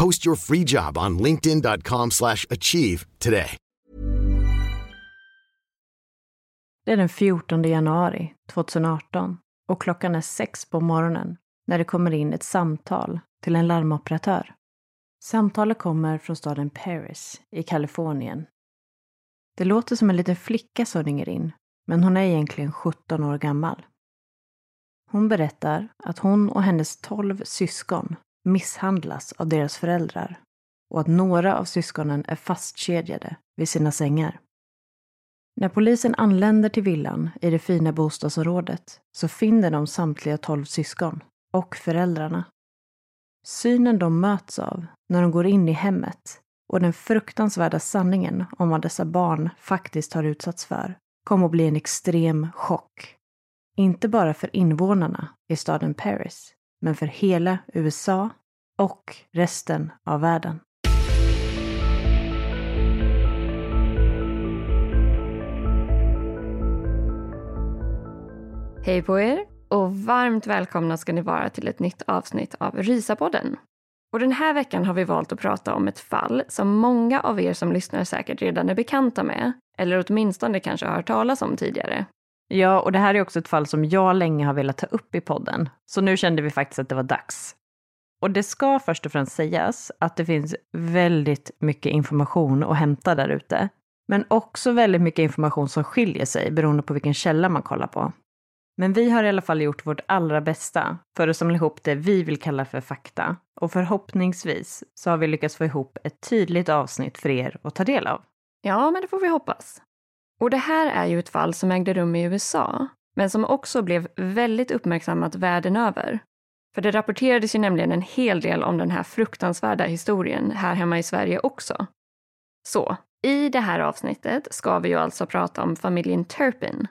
Post your free job on linkedin.com/achieve slash achieve today. Det är den 14 januari 2018 och klockan är sex på morgonen när det kommer in ett samtal till en larmoperatör. Samtalet kommer från staden Paris i Kalifornien. Det låter som en liten flicka som ringer in, men hon är egentligen 17 år gammal. Hon berättar att hon och hennes 12 syskon misshandlas av deras föräldrar och att några av syskonen är fastkedjade vid sina sängar. När polisen anländer till villan i det fina bostadsområdet så finner de samtliga 12 syskon och föräldrarna. Synen de möts av när de går in i hemmet och den fruktansvärda sanningen om vad dessa barn faktiskt har utsatts för kommer att bli en extrem chock. Inte bara för invånarna i staden Paris, men för hela USA och resten av världen. Hej på er och varmt välkomna ska ni vara till ett nytt avsnitt av Rysapodden. Och den här veckan har vi valt att prata om ett fall som många av er som lyssnar säkert redan är bekanta med, eller åtminstone kanske har hört talas om tidigare. Ja, och det här är också ett fall som jag länge har velat ta upp i podden, så nu kände vi faktiskt att det var dags. Och det ska först och främst sägas att det finns väldigt mycket information att hämta där ute, men också väldigt mycket information som skiljer sig beroende på vilken källa man kollar på. Men vi har i alla fall gjort vårt allra bästa för att samla ihop det vi vill kalla för fakta. Och förhoppningsvis så har vi lyckats få ihop ett tydligt avsnitt för er att ta del av. Ja, men det får vi hoppas. Och det här är ju ett fall som ägde rum i USA, men som också blev väldigt uppmärksammat världen över. För det rapporterades ju nämligen en hel del om den här fruktansvärda historien här hemma i Sverige också. Så, i det här avsnittet ska vi ju alltså prata om familjen Turpin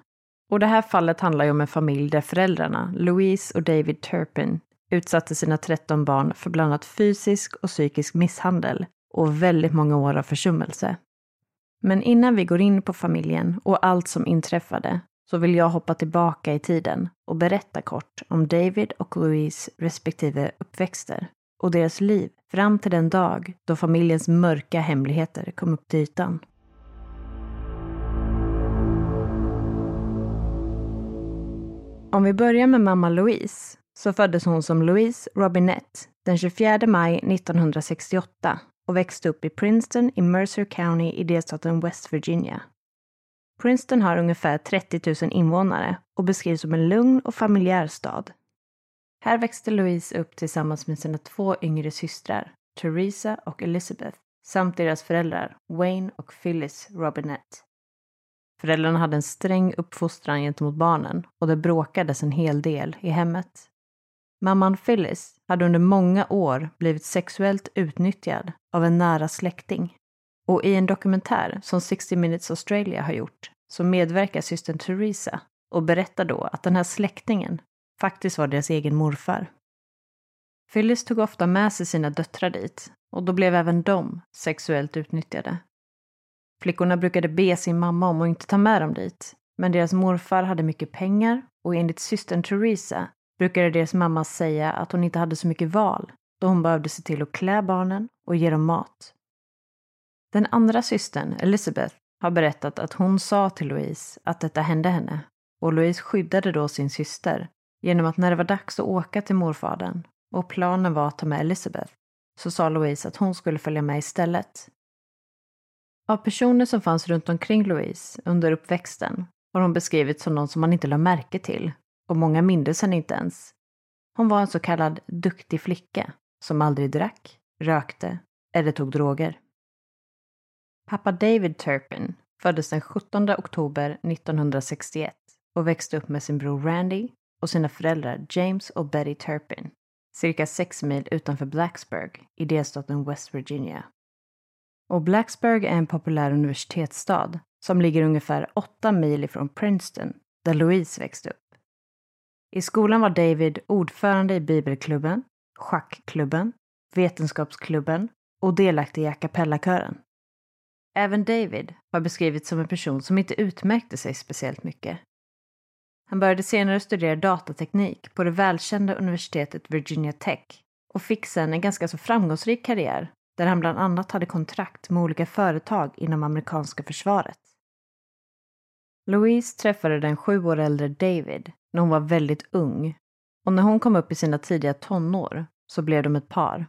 och det här fallet handlar ju om en familj där föräldrarna, Louise och David Turpin, utsatte sina 13 barn för bland annat fysisk och psykisk misshandel och väldigt många år av försummelse. Men innan vi går in på familjen och allt som inträffade så vill jag hoppa tillbaka i tiden och berätta kort om David och Louise respektive uppväxter och deras liv fram till den dag då familjens mörka hemligheter kom upp till ytan. Om vi börjar med mamma Louise så föddes hon som Louise Robinette den 24 maj 1968 och växte upp i Princeton i Mercer County i delstaten West Virginia. Princeton har ungefär 30 000 invånare och beskrivs som en lugn och familjär stad. Här växte Louise upp tillsammans med sina två yngre systrar, Theresa och Elizabeth, samt deras föräldrar, Wayne och Phyllis Robinette. Föräldrarna hade en sträng uppfostran gentemot barnen och det bråkades en hel del i hemmet. Mamman Phyllis hade under många år blivit sexuellt utnyttjad av en nära släkting. Och i en dokumentär som 60 Minutes Australia har gjort så medverkar systern Theresa och berättar då att den här släktingen faktiskt var deras egen morfar. Phyllis tog ofta med sig sina döttrar dit och då blev även de sexuellt utnyttjade. Flickorna brukade be sin mamma om att inte ta med dem dit. Men deras morfar hade mycket pengar och enligt systern Theresa brukade deras mamma säga att hon inte hade så mycket val då hon behövde se till att klä barnen och ge dem mat. Den andra systern, Elizabeth, har berättat att hon sa till Louise att detta hände henne och Louise skyddade då sin syster genom att när det var dags att åka till morfadern och planen var att ta med Elizabeth så sa Louise att hon skulle följa med istället. Av personer som fanns runt omkring Louise under uppväxten har hon beskrivits som någon som man inte lade märke till och många mindes henne inte ens. Hon var en så kallad duktig flicka som aldrig drack, rökte eller tog droger. Pappa David Turpin föddes den 17 oktober 1961 och växte upp med sin bror Randy och sina föräldrar James och Betty Turpin, cirka sex mil utanför Blacksburg i delstaten West Virginia. Och Blacksburg är en populär universitetsstad som ligger ungefär åtta mil ifrån Princeton, där Louise växte upp. I skolan var David ordförande i bibelklubben, schackklubben, vetenskapsklubben och delaktig i a cappella-kören. Även David har beskrivits som en person som inte utmärkte sig speciellt mycket. Han började senare studera datateknik på det välkända universitetet Virginia Tech och fick sen en ganska så framgångsrik karriär där han bland annat hade kontrakt med olika företag inom amerikanska försvaret. Louise träffade den sju år äldre David när hon var väldigt ung och när hon kom upp i sina tidiga tonår så blev de ett par.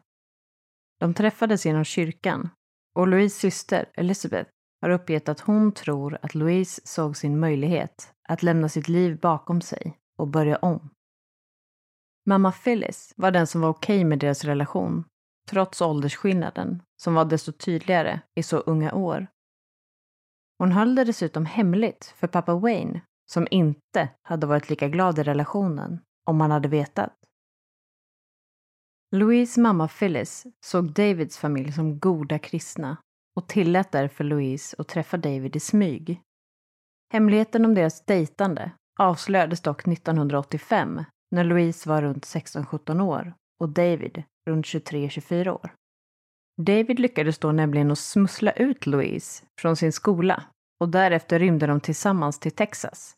De träffades genom kyrkan och Louise syster Elizabeth har uppgett att hon tror att Louise såg sin möjlighet att lämna sitt liv bakom sig och börja om. Mamma Phyllis var den som var okej okay med deras relation, trots åldersskillnaden som var desto tydligare i så unga år. Hon höll det dessutom hemligt för pappa Wayne, som inte hade varit lika glad i relationen om han hade vetat. Louise mamma Phyllis såg Davids familj som goda kristna och tillät därför Louise att träffa David i smyg. Hemligheten om deras dejtande avslöjades dock 1985 när Louise var runt 16-17 år och David runt 23-24 år. David lyckades då nämligen att smussla ut Louise från sin skola och därefter rymde de tillsammans till Texas.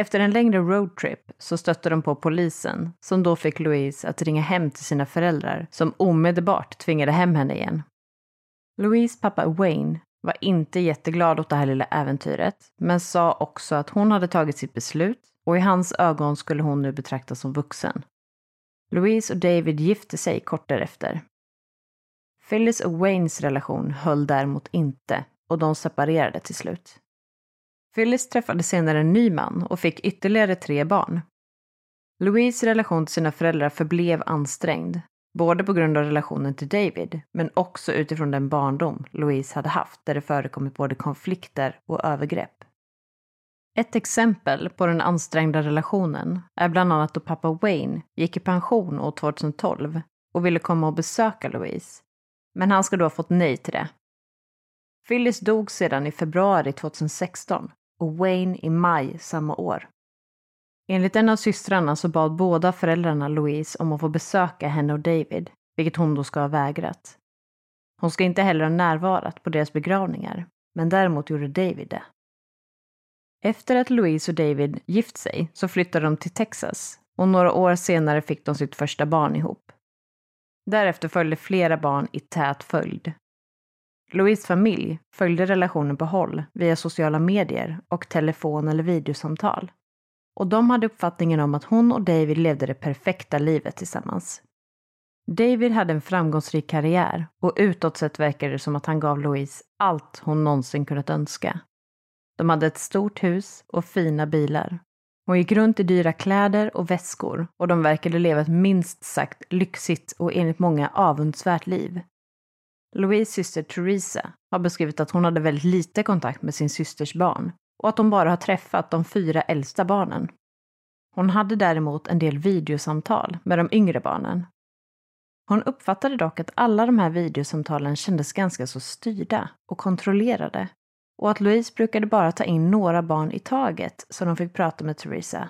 Efter en längre roadtrip så stötte de på polisen som då fick Louise att ringa hem till sina föräldrar som omedelbart tvingade hem henne igen. Louise pappa Wayne var inte jätteglad åt det här lilla äventyret, men sa också att hon hade tagit sitt beslut och i hans ögon skulle hon nu betraktas som vuxen. Louise och David gifte sig kort därefter. Phyllis och Waynes relation höll däremot inte och de separerade till slut. Phyllis träffade senare en ny man och fick ytterligare tre barn. Louise relation till sina föräldrar förblev ansträngd, både på grund av relationen till David, men också utifrån den barndom Louise hade haft där det förekommit både konflikter och övergrepp. Ett exempel på den ansträngda relationen är bland annat då pappa Wayne gick i pension år 2012 och ville komma och besöka Louise. Men han ska då ha fått nej till det. Phyllis dog sedan i februari 2016 och Wayne i maj samma år. Enligt en av systrarna så bad båda föräldrarna Louise om att få besöka henne och David, vilket hon då ska ha vägrat. Hon ska inte heller ha närvarat på deras begravningar, men däremot gjorde David det. Efter att Louise och David gift sig så flyttade de till Texas och några år senare fick de sitt första barn ihop. Därefter följde flera barn i tät följd. Louise familj följde relationen på håll via sociala medier och telefon eller videosamtal. Och de hade uppfattningen om att hon och David levde det perfekta livet tillsammans. David hade en framgångsrik karriär och utåt sett verkade det som att han gav Louise allt hon någonsin kunnat önska. De hade ett stort hus och fina bilar. Hon gick runt i dyra kläder och väskor och de verkade leva ett minst sagt lyxigt och enligt många avundsvärt liv. Louise syster Theresa har beskrivit att hon hade väldigt lite kontakt med sin systers barn och att hon bara har träffat de fyra äldsta barnen. Hon hade däremot en del videosamtal med de yngre barnen. Hon uppfattade dock att alla de här videosamtalen kändes ganska så styrda och kontrollerade och att Louise brukade bara ta in några barn i taget så de fick prata med Theresa.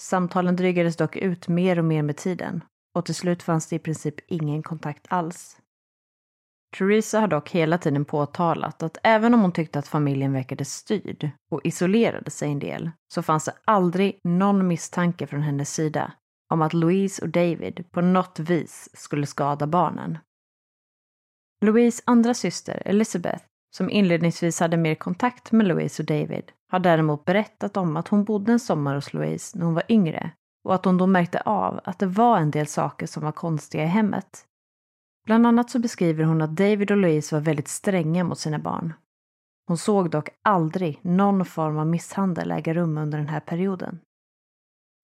Samtalen drygades dock ut mer och mer med tiden och till slut fanns det i princip ingen kontakt alls. Theresa har dock hela tiden påtalat att även om hon tyckte att familjen verkade styrd och isolerade sig en del så fanns det aldrig någon misstanke från hennes sida om att Louise och David på något vis skulle skada barnen. Louise andra syster, Elizabeth, som inledningsvis hade mer kontakt med Louise och David, har däremot berättat om att hon bodde en sommar hos Louise när hon var yngre och att hon då märkte av att det var en del saker som var konstiga i hemmet. Bland annat så beskriver hon att David och Louise var väldigt stränga mot sina barn. Hon såg dock aldrig någon form av misshandel äga rum under den här perioden.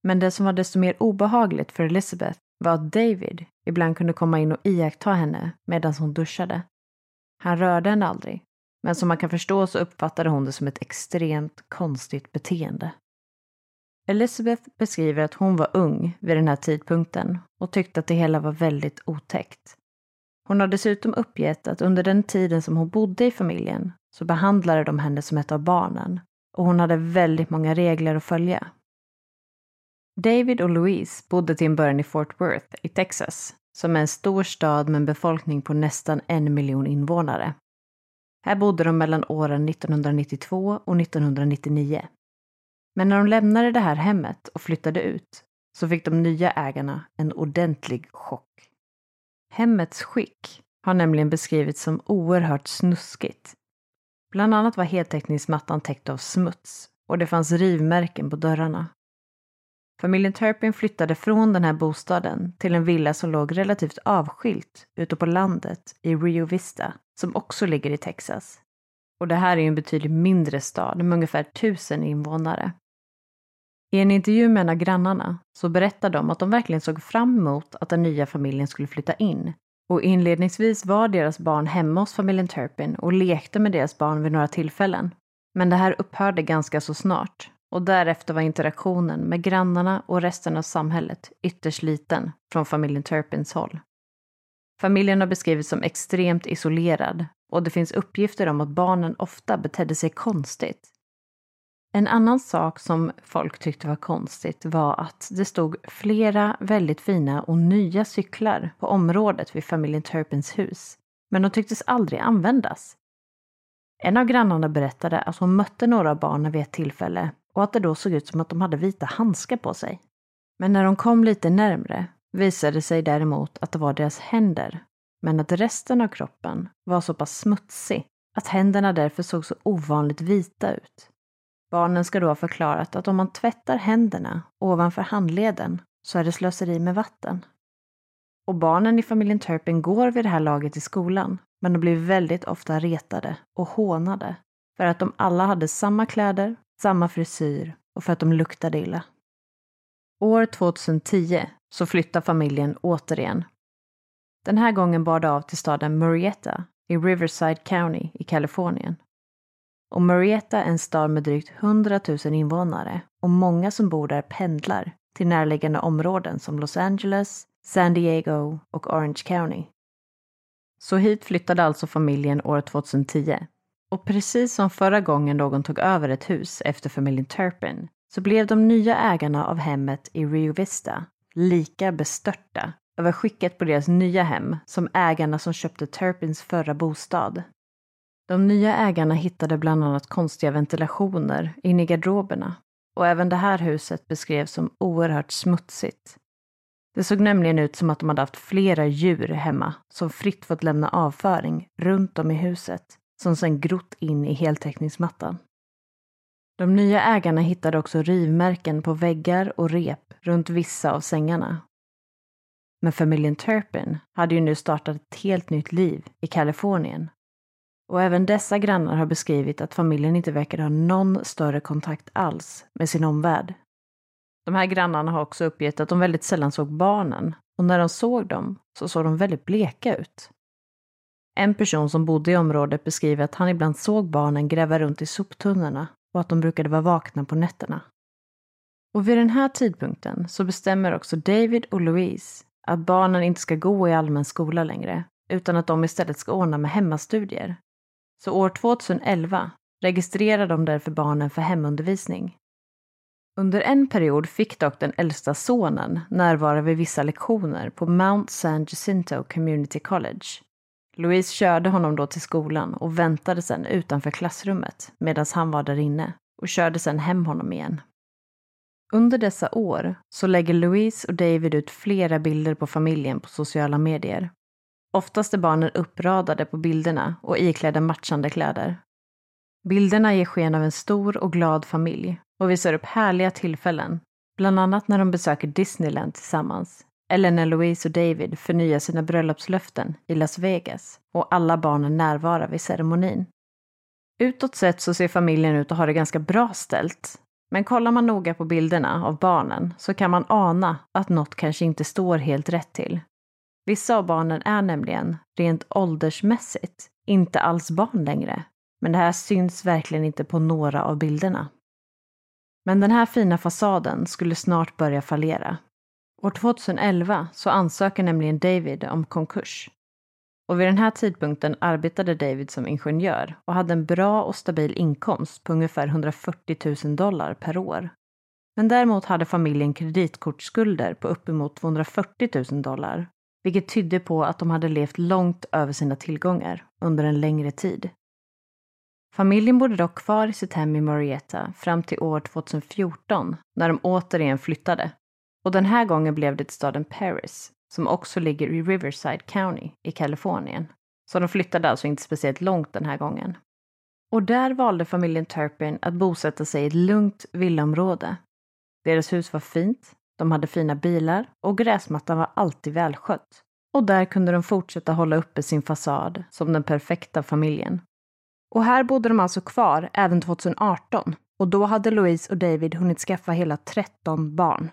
Men det som var desto mer obehagligt för Elizabeth var att David ibland kunde komma in och iaktta henne medan hon duschade. Han rörde henne aldrig, men som man kan förstå så uppfattade hon det som ett extremt konstigt beteende. Elizabeth beskriver att hon var ung vid den här tidpunkten och tyckte att det hela var väldigt otäckt. Hon har dessutom uppgett att under den tiden som hon bodde i familjen så behandlade de henne som ett av barnen och hon hade väldigt många regler att följa. David och Louise bodde till en början i Fort Worth i Texas, som är en stor stad med en befolkning på nästan en miljon invånare. Här bodde de mellan åren 1992 och 1999. Men när de lämnade det här hemmet och flyttade ut så fick de nya ägarna en ordentlig chock. Hemmets skick har nämligen beskrivits som oerhört snuskigt. Bland annat var heltäckningsmattan täckt av smuts och det fanns rivmärken på dörrarna. Familjen Turpin flyttade från den här bostaden till en villa som låg relativt avskilt ute på landet i Rio Vista, som också ligger i Texas. Och det här är ju en betydligt mindre stad med ungefär tusen invånare. I en intervju med en av grannarna så berättar de att de verkligen såg fram emot att den nya familjen skulle flytta in. Och inledningsvis var deras barn hemma hos familjen Turpin och lekte med deras barn vid några tillfällen. Men det här upphörde ganska så snart och därefter var interaktionen med grannarna och resten av samhället ytterst liten från familjen Turpins håll. Familjen har beskrivits som extremt isolerad och det finns uppgifter om att barnen ofta betedde sig konstigt en annan sak som folk tyckte var konstigt var att det stod flera väldigt fina och nya cyklar på området vid familjen Turpins hus. Men de tycktes aldrig användas. En av grannarna berättade att hon mötte några av barnen vid ett tillfälle och att det då såg ut som att de hade vita handskar på sig. Men när de kom lite närmre visade det sig däremot att det var deras händer, men att resten av kroppen var så pass smutsig att händerna därför såg så ovanligt vita ut. Barnen ska då ha förklarat att om man tvättar händerna ovanför handleden så är det slöseri med vatten. Och barnen i familjen Turpin går vid det här laget i skolan, men de blir väldigt ofta retade och hånade för att de alla hade samma kläder, samma frisyr och för att de luktade illa. År 2010 så flyttar familjen återigen. Den här gången bar det av till staden Murrieta i Riverside County i Kalifornien. Och Marietta är en stad med drygt 100 000 invånare och många som bor där pendlar till närliggande områden som Los Angeles, San Diego och Orange County. Så hit flyttade alltså familjen år 2010. Och precis som förra gången någon tog över ett hus efter familjen Turpin så blev de nya ägarna av hemmet i Rio Vista lika bestörta över skicket på deras nya hem som ägarna som köpte Turpins förra bostad. De nya ägarna hittade bland annat konstiga ventilationer inne i garderoberna och även det här huset beskrevs som oerhört smutsigt. Det såg nämligen ut som att de hade haft flera djur hemma som fritt fått lämna avföring runt om i huset som sedan grott in i heltäckningsmattan. De nya ägarna hittade också rivmärken på väggar och rep runt vissa av sängarna. Men familjen Turpin hade ju nu startat ett helt nytt liv i Kalifornien och även dessa grannar har beskrivit att familjen inte verkar ha någon större kontakt alls med sin omvärld. De här grannarna har också uppgett att de väldigt sällan såg barnen och när de såg dem så såg de väldigt bleka ut. En person som bodde i området beskriver att han ibland såg barnen gräva runt i soptunnorna och att de brukade vara vakna på nätterna. Och vid den här tidpunkten så bestämmer också David och Louise att barnen inte ska gå i allmän skola längre, utan att de istället ska ordna med hemmastudier så år 2011 registrerar de därför barnen för hemundervisning. Under en period fick dock den äldsta sonen närvara vid vissa lektioner på Mount San Jacinto Community College. Louise körde honom då till skolan och väntade sedan utanför klassrummet medan han var där inne och körde sedan hem honom igen. Under dessa år så lägger Louise och David ut flera bilder på familjen på sociala medier Oftast är barnen uppradade på bilderna och iklädda matchande kläder. Bilderna ger sken av en stor och glad familj och visar upp härliga tillfällen, bland annat när de besöker Disneyland tillsammans eller när Louise och David förnyar sina bröllopslöften i Las Vegas och alla barnen närvarar vid ceremonin. Utåt sett så ser familjen ut att ha det ganska bra ställt. Men kollar man noga på bilderna av barnen så kan man ana att något kanske inte står helt rätt till. Vissa av barnen är nämligen, rent åldersmässigt, inte alls barn längre. Men det här syns verkligen inte på några av bilderna. Men den här fina fasaden skulle snart börja fallera. År 2011 så ansöker nämligen David om konkurs. Och vid den här tidpunkten arbetade David som ingenjör och hade en bra och stabil inkomst på ungefär 140 000 dollar per år. Men däremot hade familjen kreditkortsskulder på uppemot 240 000 dollar, vilket tydde på att de hade levt långt över sina tillgångar under en längre tid. Familjen bodde dock kvar i sitt hem i Marietta fram till år 2014 när de återigen flyttade. Och den här gången blev det till staden Paris, som också ligger i Riverside County i Kalifornien. Så de flyttade alltså inte speciellt långt den här gången. Och där valde familjen Turpin att bosätta sig i ett lugnt villaområde. Deras hus var fint, de hade fina bilar och gräsmattan var alltid välskött. Och där kunde de fortsätta hålla uppe sin fasad som den perfekta familjen. Och här bodde de alltså kvar även 2018 och då hade Louise och David hunnit skaffa hela 13 barn.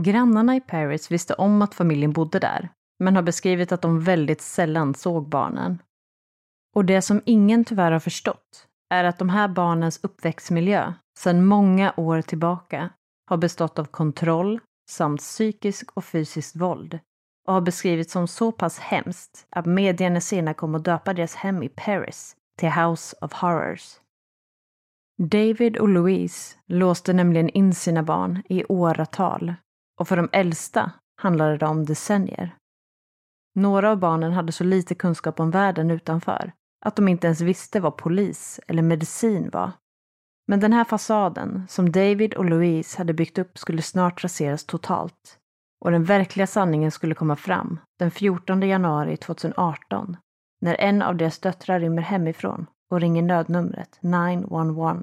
Grannarna i Paris visste om att familjen bodde där, men har beskrivit att de väldigt sällan såg barnen. Och det som ingen tyvärr har förstått är att de här barnens uppväxtmiljö sedan många år tillbaka har bestått av kontroll samt psykisk och fysiskt våld och har beskrivits som så pass hemskt att medierna senare kom att döpa deras hem i Paris till House of Horrors. David och Louise låste nämligen in sina barn i åratal och för de äldsta handlade det om decennier. Några av barnen hade så lite kunskap om världen utanför att de inte ens visste vad polis eller medicin var. Men den här fasaden som David och Louise hade byggt upp skulle snart raseras totalt och den verkliga sanningen skulle komma fram den 14 januari 2018 när en av deras döttrar rymmer hemifrån och ringer nödnumret 911.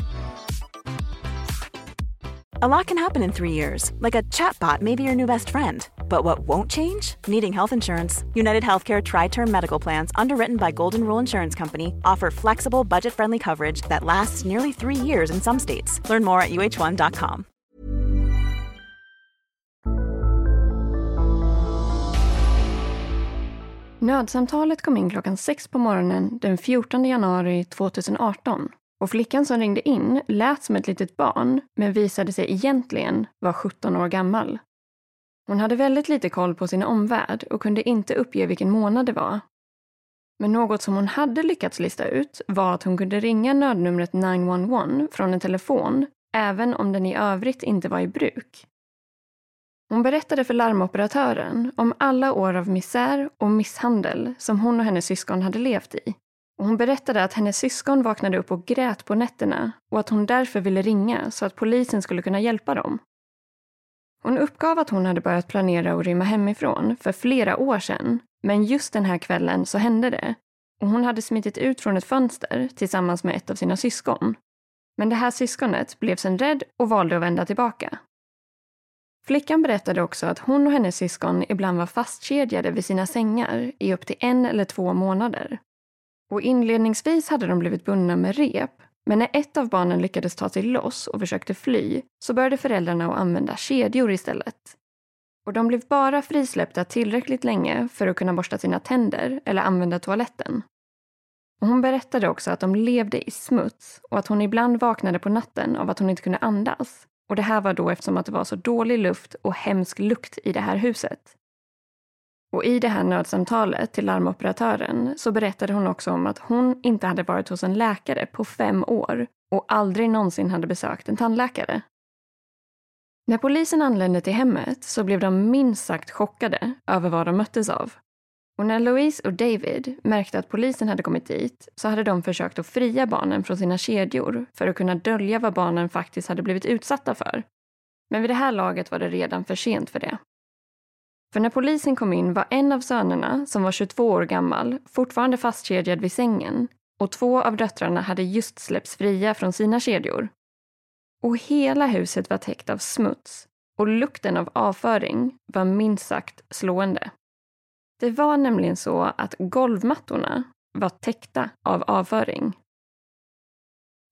A lot can happen in three years, like a chatbot may be your new best friend. But what won't change? Needing health insurance. United Healthcare Tri Term Medical Plans, underwritten by Golden Rule Insurance Company, offer flexible, budget friendly coverage that lasts nearly three years in some states. Learn more at uh1.com. Nödsamtalet kom in klockan sex på morgonen den 14 januari 2018 och flickan som ringde in lät som ett litet barn men visade sig egentligen vara 17 år gammal. Hon hade väldigt lite koll på sin omvärld och kunde inte uppge vilken månad det var. Men något som hon hade lyckats lista ut var att hon kunde ringa nödnumret 911 från en telefon även om den i övrigt inte var i bruk. Hon berättade för larmoperatören om alla år av misär och misshandel som hon och hennes syskon hade levt i. Och hon berättade att hennes syskon vaknade upp och grät på nätterna och att hon därför ville ringa så att polisen skulle kunna hjälpa dem. Hon uppgav att hon hade börjat planera att rymma hemifrån för flera år sedan, men just den här kvällen så hände det. Och hon hade smitit ut från ett fönster tillsammans med ett av sina syskon. Men det här syskonet blev sen rädd och valde att vända tillbaka. Flickan berättade också att hon och hennes syskon ibland var fastkedjade vid sina sängar i upp till en eller två månader. Och inledningsvis hade de blivit bundna med rep, men när ett av barnen lyckades ta sig loss och försökte fly så började föräldrarna att använda kedjor istället. Och de blev bara frisläppta tillräckligt länge för att kunna borsta sina tänder eller använda toaletten. Och hon berättade också att de levde i smuts och att hon ibland vaknade på natten av att hon inte kunde andas. Och det här var då eftersom att det var så dålig luft och hemsk lukt i det här huset. Och i det här nödsamtalet till larmoperatören så berättade hon också om att hon inte hade varit hos en läkare på fem år och aldrig någonsin hade besökt en tandläkare. När polisen anlände till hemmet så blev de minst sagt chockade över vad de möttes av. Och när Louise och David märkte att polisen hade kommit dit så hade de försökt att fria barnen från sina kedjor för att kunna dölja vad barnen faktiskt hade blivit utsatta för. Men vid det här laget var det redan för sent för det. För när polisen kom in var en av sönerna, som var 22 år gammal, fortfarande fastkedjad vid sängen och två av döttrarna hade just släppts fria från sina kedjor. Och hela huset var täckt av smuts och lukten av avföring var minst sagt slående. Det var nämligen så att golvmattorna var täckta av avföring.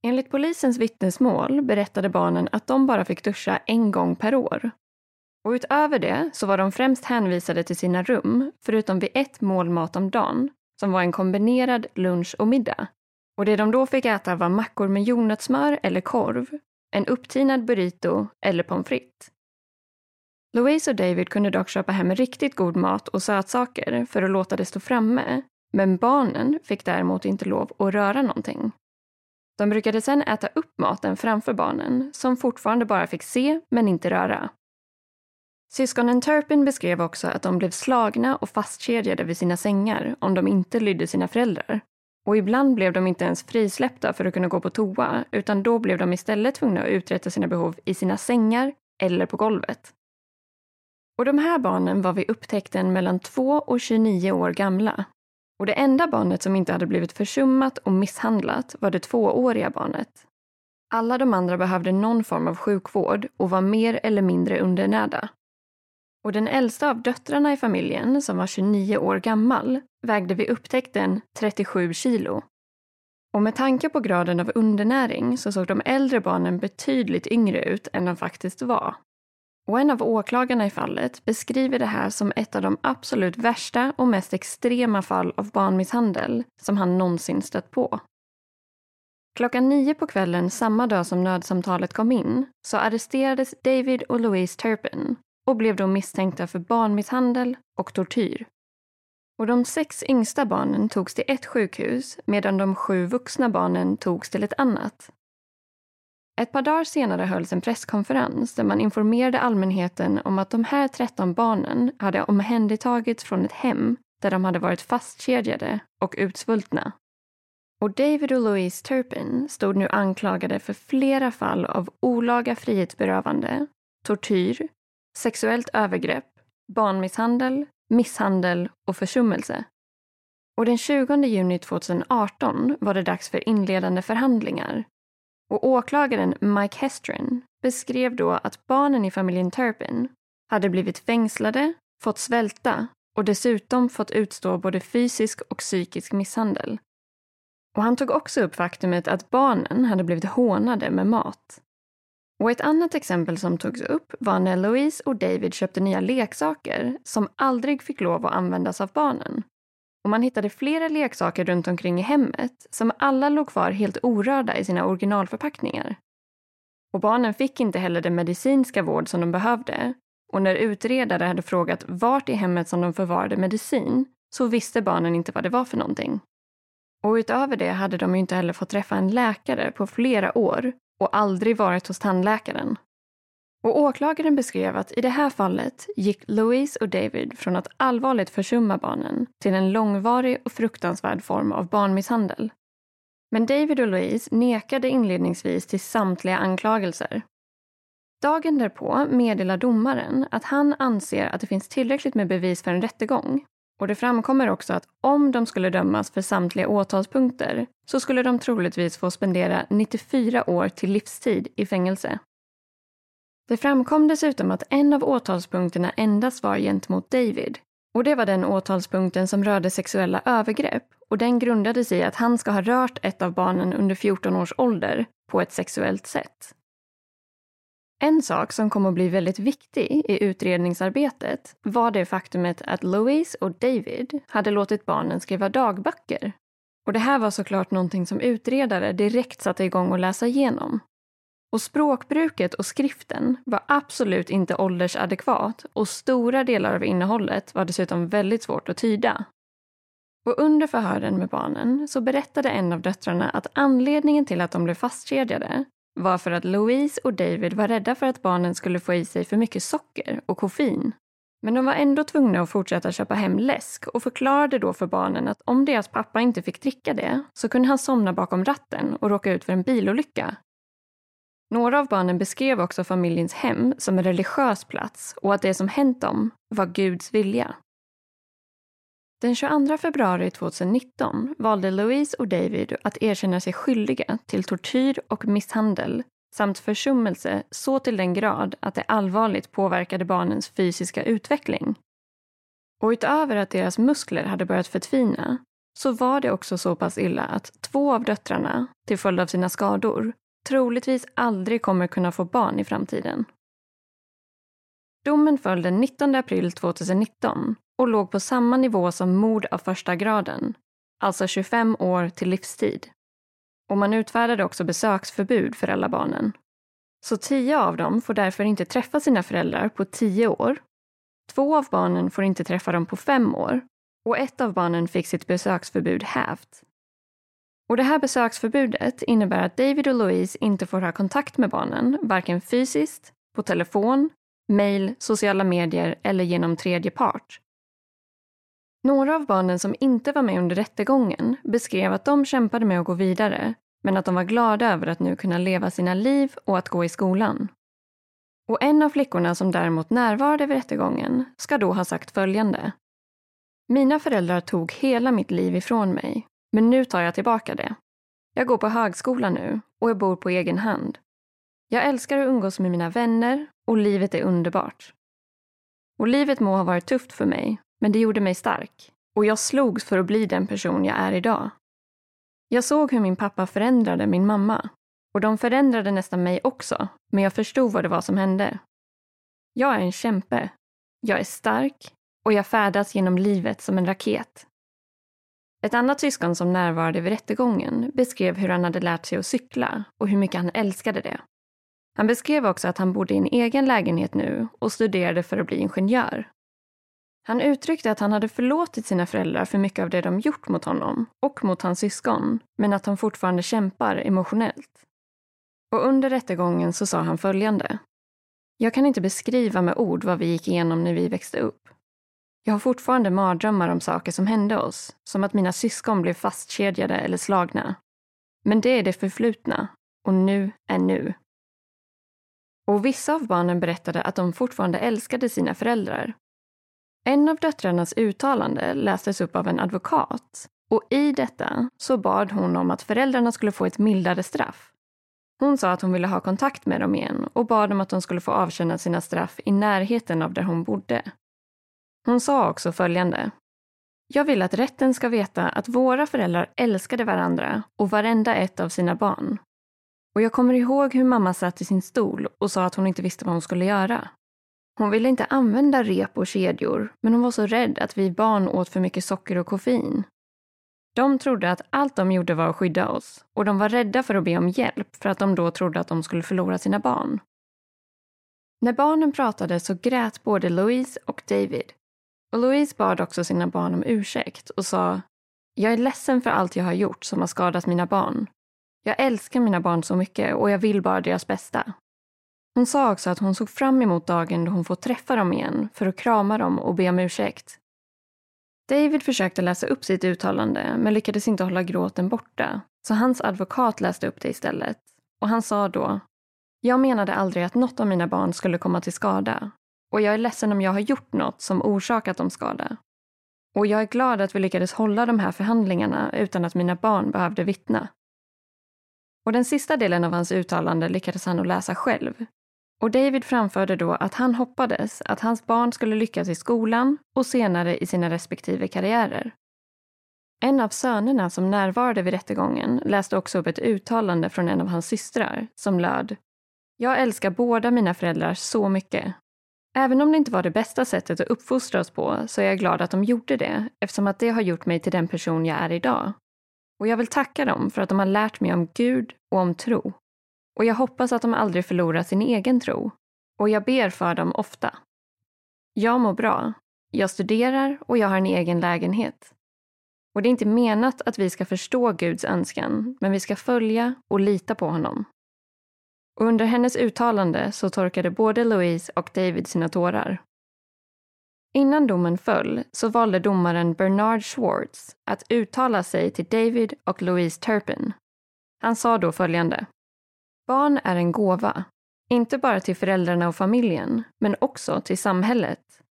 Enligt polisens vittnesmål berättade barnen att de bara fick duscha en gång per år. Och utöver det så var de främst hänvisade till sina rum, förutom vid ett mål mat om dagen, som var en kombinerad lunch och middag. Och det de då fick äta var mackor med jordnötssmör eller korv, en upptinad burrito eller pommes frites. Louise och David kunde dock köpa hem riktigt god mat och sötsaker för att låta det stå framme, men barnen fick däremot inte lov att röra någonting. De brukade sedan äta upp maten framför barnen, som fortfarande bara fick se men inte röra. Syskonen Turpin beskrev också att de blev slagna och fastkedjade vid sina sängar om de inte lydde sina föräldrar. Och ibland blev de inte ens frisläppta för att kunna gå på toa, utan då blev de istället tvungna att uträtta sina behov i sina sängar eller på golvet. Och de här barnen var vid upptäckten mellan 2 och 29 år gamla. Och det enda barnet som inte hade blivit försummat och misshandlat var det tvååriga barnet. Alla de andra behövde någon form av sjukvård och var mer eller mindre undernärda. Och den äldsta av döttrarna i familjen, som var 29 år gammal, vägde vid upptäckten 37 kilo. Och med tanke på graden av undernäring så såg de äldre barnen betydligt yngre ut än de faktiskt var. Och en av åklagarna i fallet beskriver det här som ett av de absolut värsta och mest extrema fall av barnmisshandel som han någonsin stött på. Klockan nio på kvällen samma dag som nödsamtalet kom in så arresterades David och Louise Turpin och blev då misstänkta för barnmisshandel och tortyr. Och de sex yngsta barnen togs till ett sjukhus medan de sju vuxna barnen togs till ett annat. Ett par dagar senare hölls en presskonferens där man informerade allmänheten om att de här 13 barnen hade omhändertagits från ett hem där de hade varit fastkedjade och utsvultna. Och David och Louise Turpin stod nu anklagade för flera fall av olaga frihetsberövande, tortyr, sexuellt övergrepp, barnmisshandel, misshandel och försummelse. Och den 20 juni 2018 var det dags för inledande förhandlingar och åklagaren Mike Hestrin beskrev då att barnen i familjen Turpin hade blivit fängslade, fått svälta och dessutom fått utstå både fysisk och psykisk misshandel. Och han tog också upp faktumet att barnen hade blivit hånade med mat. Och ett annat exempel som togs upp var när Louise och David köpte nya leksaker som aldrig fick lov att användas av barnen och man hittade flera leksaker runt omkring i hemmet som alla låg kvar helt orörda i sina originalförpackningar. Och barnen fick inte heller den medicinska vård som de behövde och när utredare hade frågat vart i hemmet som de förvarade medicin så visste barnen inte vad det var för någonting. Och utöver det hade de ju inte heller fått träffa en läkare på flera år och aldrig varit hos tandläkaren. Och åklagaren beskrev att i det här fallet gick Louise och David från att allvarligt försumma barnen till en långvarig och fruktansvärd form av barnmisshandel. Men David och Louise nekade inledningsvis till samtliga anklagelser. Dagen därpå meddelar domaren att han anser att det finns tillräckligt med bevis för en rättegång. Och det framkommer också att om de skulle dömas för samtliga åtalspunkter så skulle de troligtvis få spendera 94 år till livstid i fängelse. Det framkom dessutom att en av åtalspunkterna endast var gentemot David. Och det var den åtalspunkten som rörde sexuella övergrepp och den grundade sig i att han ska ha rört ett av barnen under 14 års ålder på ett sexuellt sätt. En sak som kom att bli väldigt viktig i utredningsarbetet var det faktumet att Louise och David hade låtit barnen skriva dagböcker. Och det här var såklart någonting som utredare direkt satte igång att läsa igenom. Och språkbruket och skriften var absolut inte åldersadekvat och stora delar av innehållet var dessutom väldigt svårt att tyda. Och under förhören med barnen så berättade en av döttrarna att anledningen till att de blev fastkedjade var för att Louise och David var rädda för att barnen skulle få i sig för mycket socker och koffein. Men de var ändå tvungna att fortsätta köpa hem läsk och förklarade då för barnen att om deras pappa inte fick dricka det så kunde han somna bakom ratten och råka ut för en bilolycka. Några av barnen beskrev också familjens hem som en religiös plats och att det som hänt dem var Guds vilja. Den 22 februari 2019 valde Louise och David att erkänna sig skyldiga till tortyr och misshandel samt försummelse så till den grad att det allvarligt påverkade barnens fysiska utveckling. Och utöver att deras muskler hade börjat förtvina så var det också så pass illa att två av döttrarna, till följd av sina skador, troligtvis aldrig kommer kunna få barn i framtiden. Domen föll den 19 april 2019 och låg på samma nivå som mord av första graden, alltså 25 år till livstid. Och man utfärdade också besöksförbud för alla barnen. Så tio av dem får därför inte träffa sina föräldrar på tio år. Två av barnen får inte träffa dem på fem år och ett av barnen fick sitt besöksförbud hävt. Och det här besöksförbudet innebär att David och Louise inte får ha kontakt med barnen, varken fysiskt, på telefon, mejl, sociala medier eller genom tredje part. Några av barnen som inte var med under rättegången beskrev att de kämpade med att gå vidare, men att de var glada över att nu kunna leva sina liv och att gå i skolan. Och en av flickorna som däremot närvarade vid rättegången ska då ha sagt följande. Mina föräldrar tog hela mitt liv ifrån mig, men nu tar jag tillbaka det. Jag går på högskola nu och jag bor på egen hand. Jag älskar att umgås med mina vänner och livet är underbart. Och livet må ha varit tufft för mig men det gjorde mig stark och jag slogs för att bli den person jag är idag. Jag såg hur min pappa förändrade min mamma och de förändrade nästan mig också, men jag förstod vad det var som hände. Jag är en kämpe. Jag är stark och jag färdas genom livet som en raket. Ett annat syskon som närvarade vid rättegången beskrev hur han hade lärt sig att cykla och hur mycket han älskade det. Han beskrev också att han bodde i en egen lägenhet nu och studerade för att bli ingenjör. Han uttryckte att han hade förlåtit sina föräldrar för mycket av det de gjort mot honom och mot hans syskon, men att han fortfarande kämpar emotionellt. Och under rättegången så sa han följande. Jag kan inte beskriva med ord vad vi gick igenom när vi växte upp. Jag har fortfarande mardrömmar om saker som hände oss, som att mina syskon blev fastkedjade eller slagna. Men det är det förflutna, och nu är nu. Och vissa av barnen berättade att de fortfarande älskade sina föräldrar en av döttrarnas uttalande lästes upp av en advokat och i detta så bad hon om att föräldrarna skulle få ett mildare straff. Hon sa att hon ville ha kontakt med dem igen och bad om att de skulle få avtjäna sina straff i närheten av där hon bodde. Hon sa också följande. Jag vill att rätten ska veta att våra föräldrar älskade varandra och varenda ett av sina barn. Och jag kommer ihåg hur mamma satt i sin stol och sa att hon inte visste vad hon skulle göra. Hon ville inte använda rep och kedjor, men hon var så rädd att vi barn åt för mycket socker och koffein. De trodde att allt de gjorde var att skydda oss och de var rädda för att be om hjälp för att de då trodde att de skulle förlora sina barn. När barnen pratade så grät både Louise och David. Och Louise bad också sina barn om ursäkt och sa Jag är ledsen för allt jag har gjort som har skadat mina barn. Jag älskar mina barn så mycket och jag vill bara deras bästa. Hon sa också att hon såg fram emot dagen då hon får träffa dem igen för att krama dem och be om ursäkt. David försökte läsa upp sitt uttalande men lyckades inte hålla gråten borta, så hans advokat läste upp det istället. Och han sa då Jag menade aldrig att något av mina barn skulle komma till skada och jag är ledsen om jag har gjort något som orsakat dem skada. Och jag är glad att vi lyckades hålla de här förhandlingarna utan att mina barn behövde vittna. Och den sista delen av hans uttalande lyckades han att läsa själv, och David framförde då att han hoppades att hans barn skulle lyckas i skolan och senare i sina respektive karriärer. En av sönerna som närvarade vid rättegången läste också upp ett uttalande från en av hans systrar som löd Jag älskar båda mina föräldrar så mycket. Även om det inte var det bästa sättet att uppfostra oss på så är jag glad att de gjorde det eftersom att det har gjort mig till den person jag är idag. Och jag vill tacka dem för att de har lärt mig om Gud och om tro. Och jag hoppas att de aldrig förlorar sin egen tro. Och jag ber för dem ofta. Jag mår bra. Jag studerar och jag har en egen lägenhet. Och det är inte menat att vi ska förstå Guds önskan, men vi ska följa och lita på honom. Och under hennes uttalande så torkade både Louise och David sina tårar. Innan domen föll så valde domaren Bernard Schwartz att uttala sig till David och Louise Turpin. Han sa då följande. Barn är en gåva, inte bara till föräldrarna och familjen, men också till samhället.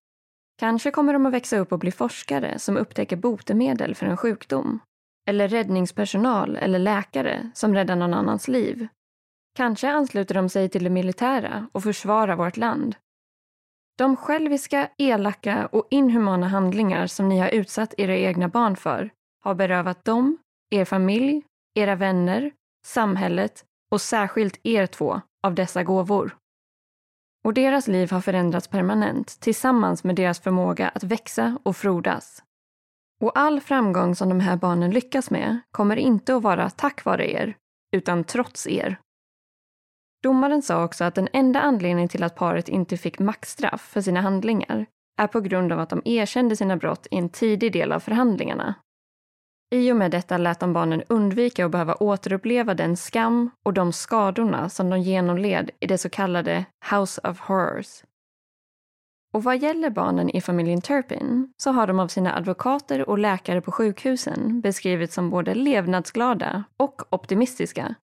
Kanske kommer de att växa upp och bli forskare som upptäcker botemedel för en sjukdom. Eller räddningspersonal eller läkare som räddar någon annans liv. Kanske ansluter de sig till det militära och försvarar vårt land. De själviska, elaka och inhumana handlingar som ni har utsatt era egna barn för har berövat dem, er familj, era vänner, samhället och särskilt er två av dessa gåvor. Och deras liv har förändrats permanent tillsammans med deras förmåga att växa och frodas. Och all framgång som de här barnen lyckas med kommer inte att vara tack vare er, utan trots er. Domaren sa också att den enda anledningen till att paret inte fick maxstraff för sina handlingar är på grund av att de erkände sina brott i en tidig del av förhandlingarna i och med detta lät de barnen undvika att behöva återuppleva den skam och de skadorna som de genomled i det så kallade House of Horrors. Och vad gäller barnen i familjen Turpin så har de av sina advokater och läkare på sjukhusen beskrivits som både levnadsglada och optimistiska.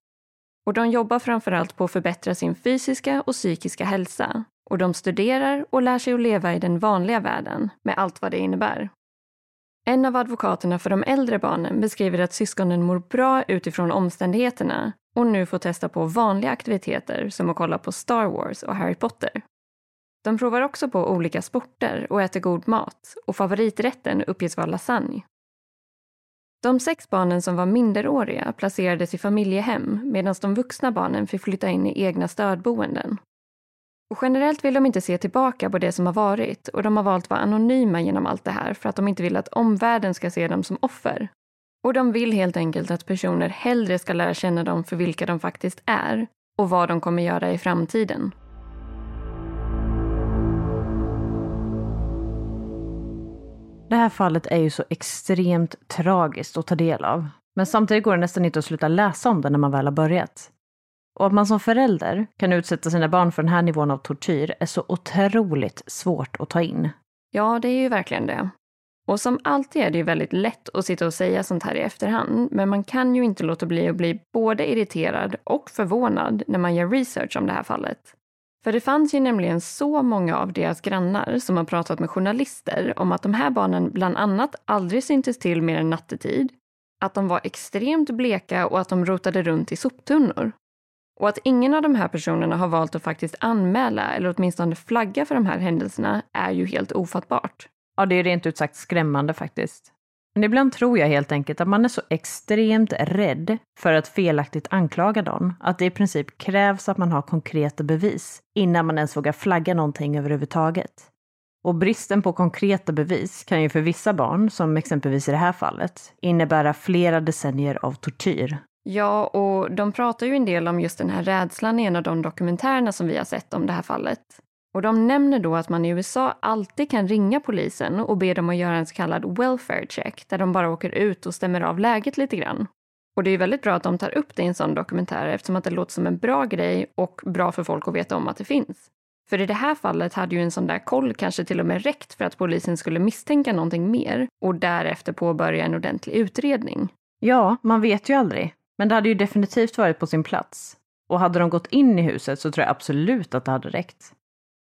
Och de jobbar framförallt på att förbättra sin fysiska och psykiska hälsa. Och de studerar och lär sig att leva i den vanliga världen med allt vad det innebär. En av advokaterna för de äldre barnen beskriver att syskonen mår bra utifrån omständigheterna och nu får testa på vanliga aktiviteter som att kolla på Star Wars och Harry Potter. De provar också på olika sporter och äter god mat och favoriträtten uppges vara lasagne. De sex barnen som var minderåriga placerades i familjehem medan de vuxna barnen fick flytta in i egna stödboenden. Och generellt vill de inte se tillbaka på det som har varit och de har valt att vara anonyma genom allt det här för att de inte vill att omvärlden ska se dem som offer. Och de vill helt enkelt att personer hellre ska lära känna dem för vilka de faktiskt är och vad de kommer göra i framtiden. Det här fallet är ju så extremt tragiskt att ta del av. Men samtidigt går det nästan inte att sluta läsa om det när man väl har börjat. Och att man som förälder kan utsätta sina barn för den här nivån av tortyr är så otroligt svårt att ta in. Ja, det är ju verkligen det. Och som alltid är det ju väldigt lätt att sitta och säga sånt här i efterhand, men man kan ju inte låta bli att bli både irriterad och förvånad när man gör research om det här fallet. För det fanns ju nämligen så många av deras grannar som har pratat med journalister om att de här barnen bland annat aldrig syntes till mer än nattetid, att de var extremt bleka och att de rotade runt i soptunnor. Och att ingen av de här personerna har valt att faktiskt anmäla eller åtminstone flagga för de här händelserna är ju helt ofattbart. Ja, det är rent ut sagt skrämmande faktiskt. Men ibland tror jag helt enkelt att man är så extremt rädd för att felaktigt anklaga någon att det i princip krävs att man har konkreta bevis innan man ens vågar flagga någonting överhuvudtaget. Och bristen på konkreta bevis kan ju för vissa barn, som exempelvis i det här fallet, innebära flera decennier av tortyr Ja, och de pratar ju en del om just den här rädslan i en av de dokumentärerna som vi har sett om det här fallet. Och de nämner då att man i USA alltid kan ringa polisen och be dem att göra en så kallad welfare check, där de bara åker ut och stämmer av läget lite grann. Och det är väldigt bra att de tar upp det i en sån dokumentär eftersom att det låter som en bra grej och bra för folk att veta om att det finns. För i det här fallet hade ju en sån där koll kanske till och med räckt för att polisen skulle misstänka någonting mer och därefter påbörja en ordentlig utredning. Ja, man vet ju aldrig. Men det hade ju definitivt varit på sin plats. Och hade de gått in i huset så tror jag absolut att det hade räckt.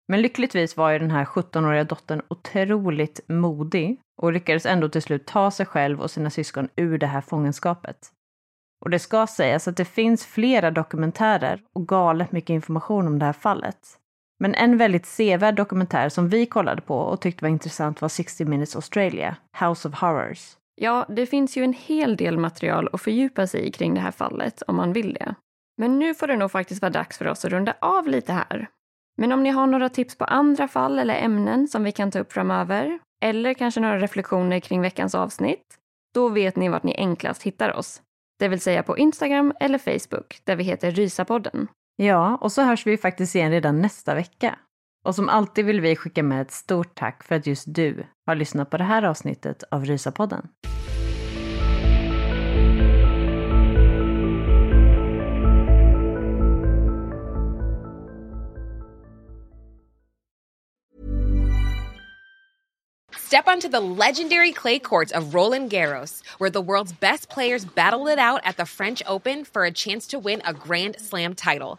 Men lyckligtvis var ju den här 17-åriga dottern otroligt modig och lyckades ändå till slut ta sig själv och sina syskon ur det här fångenskapet. Och det ska sägas att det finns flera dokumentärer och galet mycket information om det här fallet. Men en väldigt sevärd dokumentär som vi kollade på och tyckte var intressant var 60 Minutes Australia, House of Horrors. Ja, det finns ju en hel del material att fördjupa sig i kring det här fallet om man vill det. Men nu får det nog faktiskt vara dags för oss att runda av lite här. Men om ni har några tips på andra fall eller ämnen som vi kan ta upp framöver, eller kanske några reflektioner kring veckans avsnitt, då vet ni vart ni enklast hittar oss. Det vill säga på Instagram eller Facebook där vi heter Rysapodden. Ja, och så hörs vi faktiskt igen redan nästa vecka. Och som alltid vill vi skicka med ett stort tack för att just du har lyssnat på det här avsnittet av Rysapodden. Step onto the legendary clay courts of Roland Garros, where the world's best players battle it out at the French Open for a chance to win a Grand Slam title.